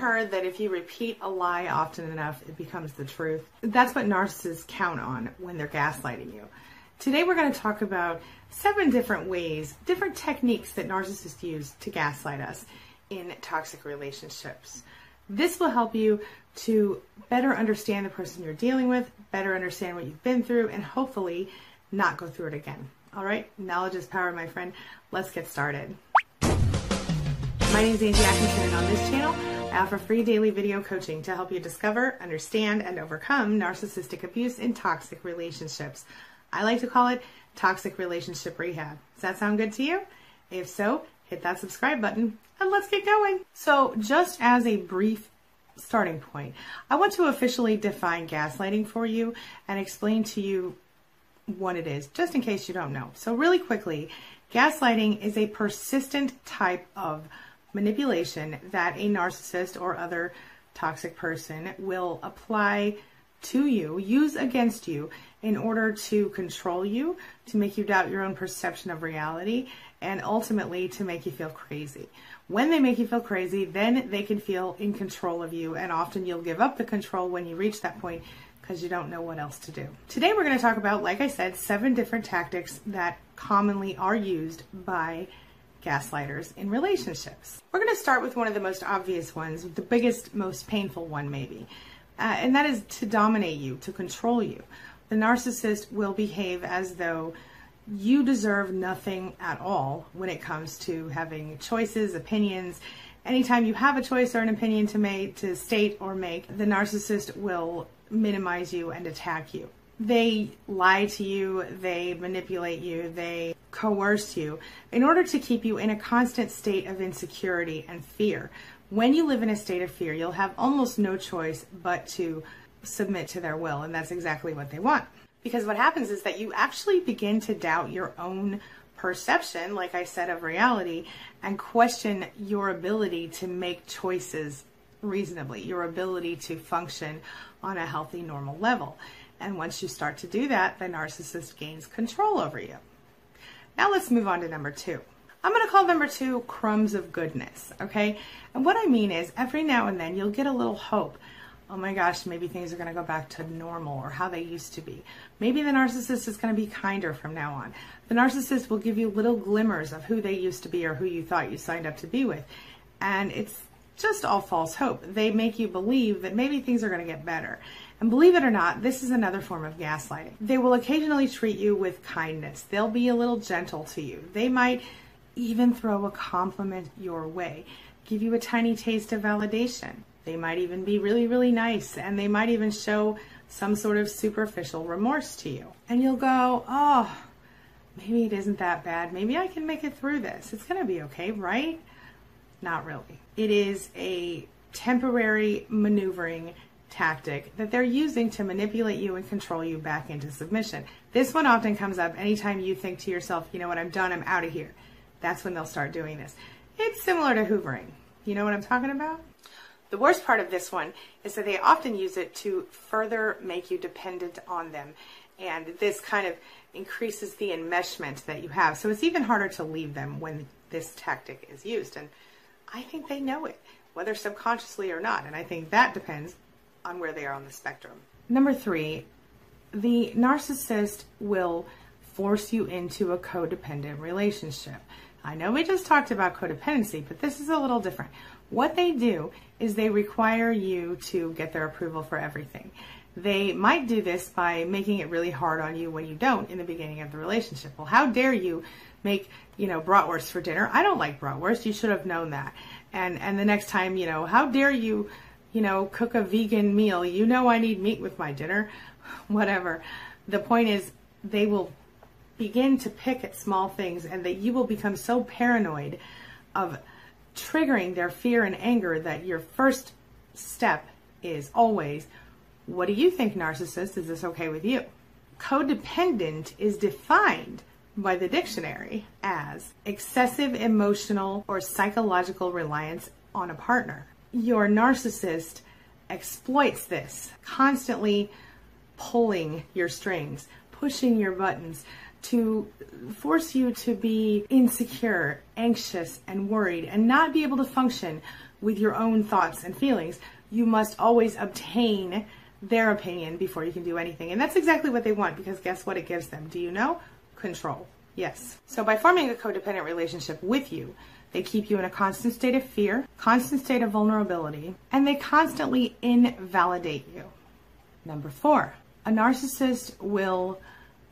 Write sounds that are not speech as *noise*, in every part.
heard that if you repeat a lie often enough, it becomes the truth? That's what narcissists count on when they're gaslighting you. Today we're going to talk about seven different ways, different techniques that narcissists use to gaslight us in toxic relationships. This will help you to better understand the person you're dealing with, better understand what you've been through, and hopefully not go through it again. All right, knowledge is power, my friend. Let's get started. My name is Angie Atkinson, and on this channel, I offer free daily video coaching to help you discover, understand, and overcome narcissistic abuse in toxic relationships. I like to call it toxic relationship rehab. Does that sound good to you? If so, hit that subscribe button and let's get going. So, just as a brief starting point, I want to officially define gaslighting for you and explain to you what it is, just in case you don't know. So, really quickly, gaslighting is a persistent type of manipulation that a narcissist or other toxic person will apply to you, use against you in order to control you, to make you doubt your own perception of reality, and ultimately to make you feel crazy. When they make you feel crazy, then they can feel in control of you, and often you'll give up the control when you reach that point because you don't know what else to do. Today, we're going to talk about, like I said, seven different tactics that commonly are used by gaslighters in relationships. We're going to start with one of the most obvious ones, the biggest, most painful one, maybe, uh, and that is to dominate you, to control you. The narcissist will behave as though you deserve nothing at all when it comes to having choices, opinions. Anytime you have a choice or an opinion to make, to state or make, the narcissist will minimize you and attack you. They lie to you, they manipulate you, they coerce you in order to keep you in a constant state of insecurity and fear. When you live in a state of fear, you'll have almost no choice but to submit to their will, and that's exactly what they want. Because what happens is that you actually begin to doubt your own perception, like I said, of reality, and question your ability to make choices reasonably, your ability to function on a healthy, normal level. And once you start to do that, the narcissist gains control over you. Now let's move on to number two. I'm going to call number two crumbs of goodness, okay? And what I mean is every now and then you'll get a little hope. Oh my gosh, maybe things are going to go back to normal or how they used to be. Maybe the narcissist is going to be kinder from now on. The narcissist will give you little glimmers of who they used to be or who you thought you signed up to be with. And it's just all false hope. They make you believe that maybe things are going to get better. And believe it or not, this is another form of gaslighting. They will occasionally treat you with kindness. They'll be a little gentle to you. They might even throw a compliment your way, give you a tiny taste of validation. They might even be really, really nice and they might even show some sort of superficial remorse to you. And you'll go, oh, maybe it isn't that bad. Maybe I can make it through this. It's going to be okay, right? Not really. It is a temporary maneuvering tactic that they're using to manipulate you and control you back into submission. This one often comes up anytime you think to yourself, you know what, I'm done, I'm out of here. That's when they'll start doing this. It's similar to hoovering. You know what I'm talking about? The worst part of this one is that they often use it to further make you dependent on them. And this kind of increases the enmeshment that you have. So it's even harder to leave them when this tactic is used. And I think they know it, whether subconsciously or not. And I think that depends on where they are on the spectrum. Number three, the narcissist will force you into a codependent relationship. I know we just talked about codependency, but this is a little different. What they do is they require you to get their approval for everything. They might do this by making it really hard on you when you don't in the beginning of the relationship. Well, how dare you make, you know, bratwurst for dinner? I don't like bratwurst. You should have known that. And and the next time, you know, how dare you, you know, cook a vegan meal? You know I need meat with my dinner. *laughs* Whatever. The point is they will begin to pick at small things and that you will become so paranoid of triggering their fear and anger that your first step is always what do you think, narcissist? Is this okay with you? Codependent is defined by the dictionary as excessive emotional or psychological reliance on a partner. Your narcissist exploits this, constantly pulling your strings, pushing your buttons, to force you to be insecure, anxious, and worried, and not be able to function with your own thoughts and feelings. You must always obtain their opinion before you can do anything. And that's exactly what they want because guess what it gives them? Do you know? Control. Yes. So by forming a codependent relationship with you, they keep you in a constant state of fear, constant state of vulnerability, and they constantly invalidate you. Number four, a narcissist will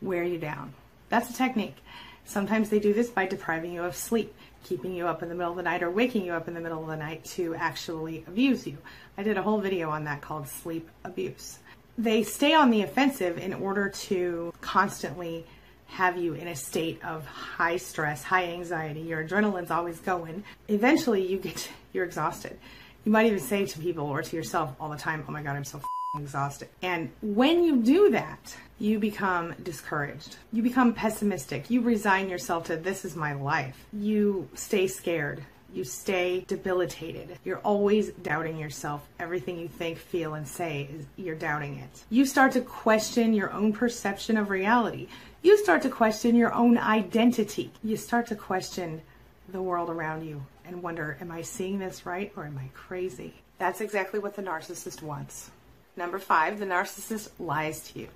wear you down. That's a technique. Sometimes they do this by depriving you of sleep, keeping you up in the middle of the night, or waking you up in the middle of the night to actually abuse you. I did a whole video on that called sleep abuse. They stay on the offensive in order to constantly have you in a state of high stress, high anxiety. Your adrenaline's always going. Eventually, you get *laughs* you're exhausted. You might even say to people or to yourself all the time, "Oh my god, I'm so exhausted." And when you do that, you become discouraged. You become pessimistic. You resign yourself to this is my life. You stay scared. You stay debilitated. You're always doubting yourself. Everything you think, feel, and say, is, you're doubting it. You start to question your own perception of reality you start to question your own identity. You start to question the world around you and wonder, am I seeing this right or am I crazy? That's exactly what the narcissist wants. Number five, the narcissist lies to you.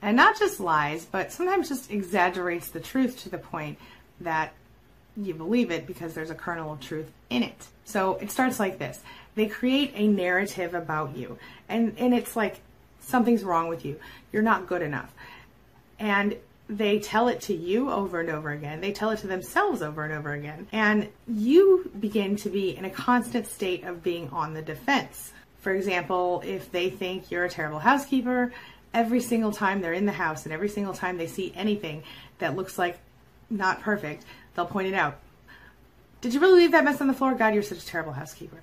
And not just lies, but sometimes just exaggerates the truth to the point that you believe it because there's a kernel of truth in it. So it starts like this. They create a narrative about you. And, and it's like something's wrong with you. You're not good enough. And they tell it to you over and over again. They tell it to themselves over and over again. And you begin to be in a constant state of being on the defense. For example, if they think you're a terrible housekeeper, every single time they're in the house and every single time they see anything that looks like not perfect, they'll point it out. Did you really leave that mess on the floor? God, you're such a terrible housekeeper.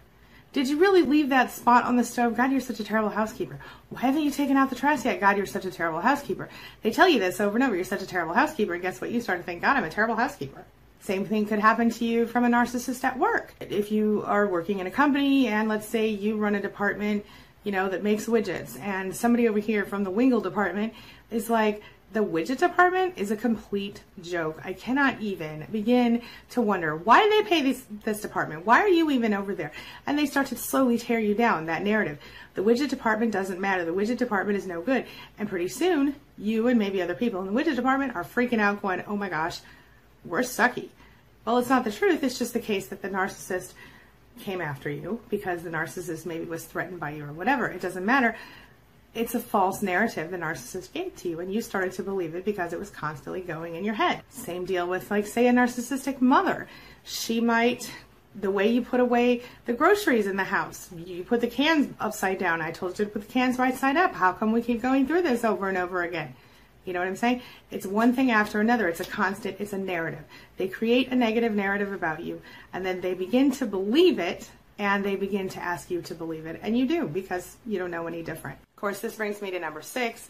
Did you really leave that spot on the stove? God, you're such a terrible housekeeper. Why haven't you taken out the trash yet? God, you're such a terrible housekeeper. They tell you this over and over. You're such a terrible housekeeper. And guess what? You start to think, God, I'm a terrible housekeeper. Same thing could happen to you from a narcissist at work. If you are working in a company and let's say you run a department, you know, that makes widgets and somebody over here from the Wingle department is like, the widget department is a complete joke. I cannot even begin to wonder why they pay this this department? Why are you even over there? And they start to slowly tear you down that narrative. The widget department doesn't matter. The widget department is no good. And pretty soon, you and maybe other people in the widget department are freaking out, going, "Oh my gosh, we're sucky." Well, it's not the truth. It's just the case that the narcissist came after you because the narcissist maybe was threatened by you or whatever. It doesn't matter it's a false narrative the narcissist gave to you and you started to believe it because it was constantly going in your head. Same deal with like say a narcissistic mother. She might the way you put away the groceries in the house. You put the cans upside down. I told you to put the cans right side up. How come we keep going through this over and over again? You know what I'm saying? It's one thing after another. It's a constant, it's a narrative. They create a negative narrative about you and then they begin to believe it and they begin to ask you to believe it. And you do because you don't know any different. Of course, this brings me to number six.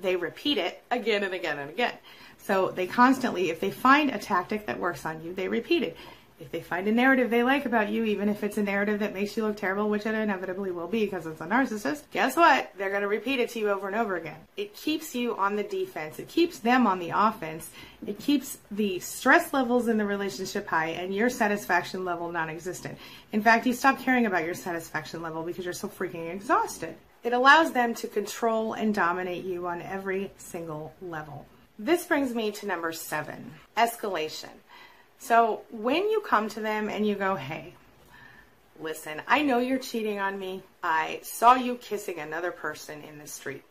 They repeat it again and again and again. So they constantly, if they find a tactic that works on you, they repeat it. If they find a narrative they like about you, even if it's a narrative that makes you look terrible, which it inevitably will be because it's a narcissist, guess what? They're going to repeat it to you over and over again. It keeps you on the defense. It keeps them on the offense. It keeps the stress levels in the relationship high and your satisfaction level non-existent. In fact, you stop caring about your satisfaction level because you're so freaking exhausted. It allows them to control and dominate you on every single level. This brings me to number seven escalation. So when you come to them and you go, hey, listen, I know you're cheating on me. I saw you kissing another person in the street,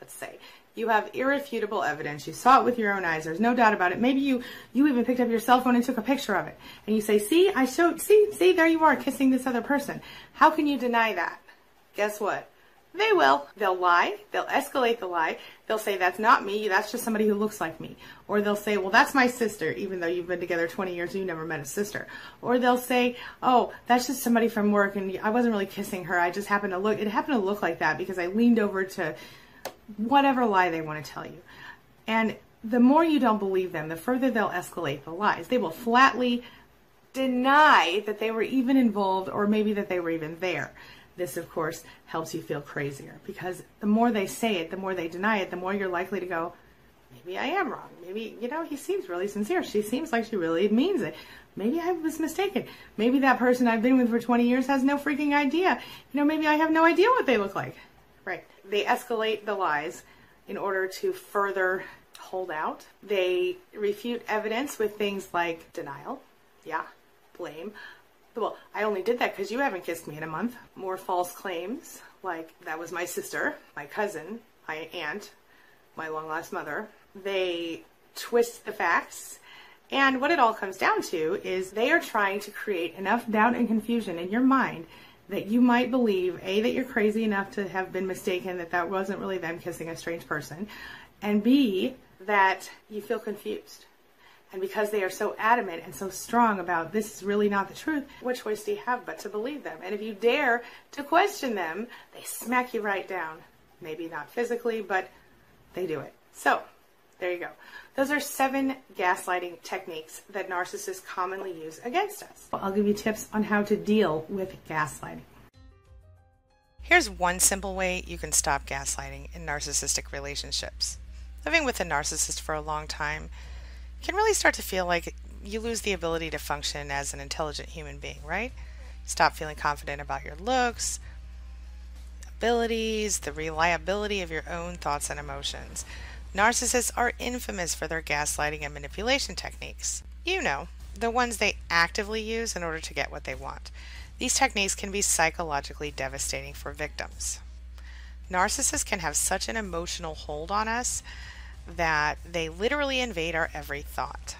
let's say. You have irrefutable evidence. You saw it with your own eyes. There's no doubt about it. Maybe you, you even picked up your cell phone and took a picture of it. And you say, see, I showed, see, see, there you are kissing this other person. How can you deny that? Guess what? They will. They'll lie. They'll escalate the lie. They'll say, that's not me. That's just somebody who looks like me. Or they'll say, well, that's my sister, even though you've been together 20 years and you never met a sister. Or they'll say, oh, that's just somebody from work and I wasn't really kissing her. I just happened to look, it happened to look like that because I leaned over to whatever lie they want to tell you. And the more you don't believe them, the further they'll escalate the lies. They will flatly deny that they were even involved or maybe that they were even there. This, of course, helps you feel crazier because the more they say it, the more they deny it, the more you're likely to go, maybe I am wrong. Maybe, you know, he seems really sincere. She seems like she really means it. Maybe I was mistaken. Maybe that person I've been with for 20 years has no freaking idea. You know, maybe I have no idea what they look like. Right. They escalate the lies in order to further hold out. They refute evidence with things like denial. Yeah. Blame. Well, I only did that because you haven't kissed me in a month. More false claims, like that was my sister, my cousin, my aunt, my long lost mother. They twist the facts. And what it all comes down to is they are trying to create enough doubt and confusion in your mind that you might believe A, that you're crazy enough to have been mistaken, that that wasn't really them kissing a strange person, and B, that you feel confused. And because they are so adamant and so strong about this is really not the truth, what choice do you have but to believe them? And if you dare to question them, they smack you right down. Maybe not physically, but they do it. So, there you go. Those are seven gaslighting techniques that narcissists commonly use against us. I'll give you tips on how to deal with gaslighting. Here's one simple way you can stop gaslighting in narcissistic relationships. Living with a narcissist for a long time can really start to feel like you lose the ability to function as an intelligent human being, right? Stop feeling confident about your looks, abilities, the reliability of your own thoughts and emotions. Narcissists are infamous for their gaslighting and manipulation techniques. You know, the ones they actively use in order to get what they want. These techniques can be psychologically devastating for victims. Narcissists can have such an emotional hold on us that they literally invade our every thought.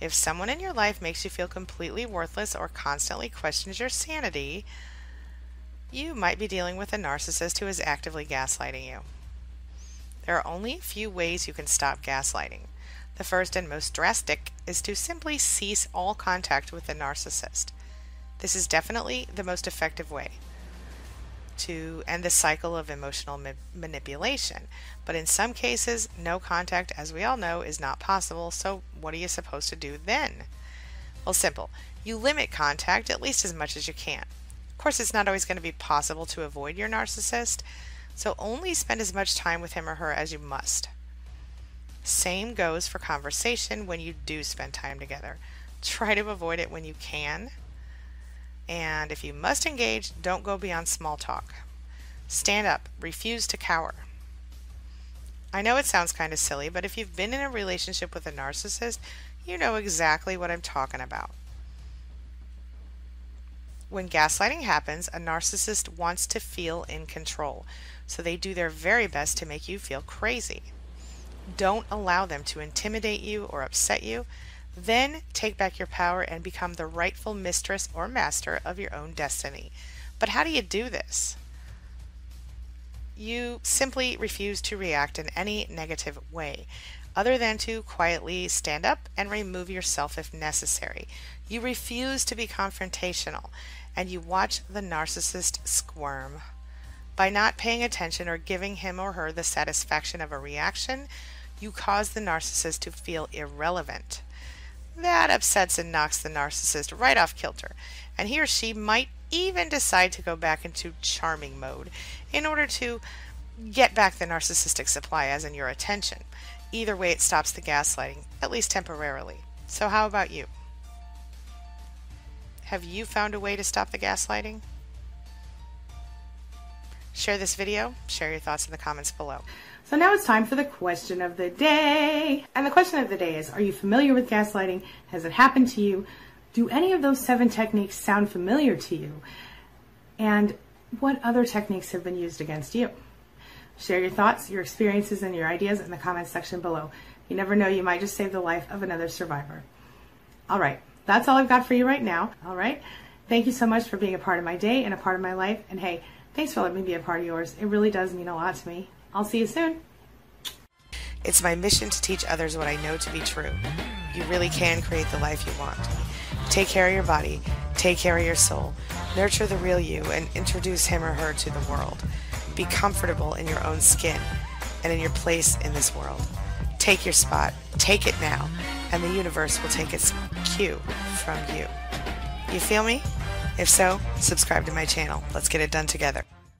If someone in your life makes you feel completely worthless or constantly questions your sanity, you might be dealing with a narcissist who is actively gaslighting you. There are only a few ways you can stop gaslighting. The first and most drastic is to simply cease all contact with the narcissist. This is definitely the most effective way to end the cycle of emotional ma- manipulation. But in some cases, no contact, as we all know, is not possible. So, what are you supposed to do then? Well, simple. You limit contact at least as much as you can. Of course, it's not always going to be possible to avoid your narcissist, so only spend as much time with him or her as you must. Same goes for conversation when you do spend time together. Try to avoid it when you can. And if you must engage, don't go beyond small talk. Stand up, refuse to cower. I know it sounds kind of silly, but if you've been in a relationship with a narcissist, you know exactly what I'm talking about. When gaslighting happens, a narcissist wants to feel in control, so they do their very best to make you feel crazy. Don't allow them to intimidate you or upset you. Then take back your power and become the rightful mistress or master of your own destiny. But how do you do this? You simply refuse to react in any negative way, other than to quietly stand up and remove yourself if necessary. You refuse to be confrontational and you watch the narcissist squirm. By not paying attention or giving him or her the satisfaction of a reaction, you cause the narcissist to feel irrelevant. That upsets and knocks the narcissist right off kilter, and he or she might even decide to go back into charming mode in order to get back the narcissistic supply, as in your attention. Either way, it stops the gaslighting, at least temporarily. So, how about you? Have you found a way to stop the gaslighting? Share this video, share your thoughts in the comments below. So now it's time for the question of the day. And the question of the day is Are you familiar with gaslighting? Has it happened to you? Do any of those seven techniques sound familiar to you? And what other techniques have been used against you? Share your thoughts, your experiences, and your ideas in the comments section below. You never know, you might just save the life of another survivor. All right that's all I've got for you right now. All right. Thank you so much for being a part of my day and a part of my life. And hey, thanks for letting me be a part of yours. It really does mean a lot to me. I'll see you soon. It's my mission to teach others what I know to be true. You really can create the life you want. Take care of your body, take care of your soul, nurture the real you, and introduce him or her to the world. Be comfortable in your own skin and in your place in this world. Take your spot, take it now, and the universe will take its cue from you. You feel me? If so, subscribe to my channel. Let's get it done together.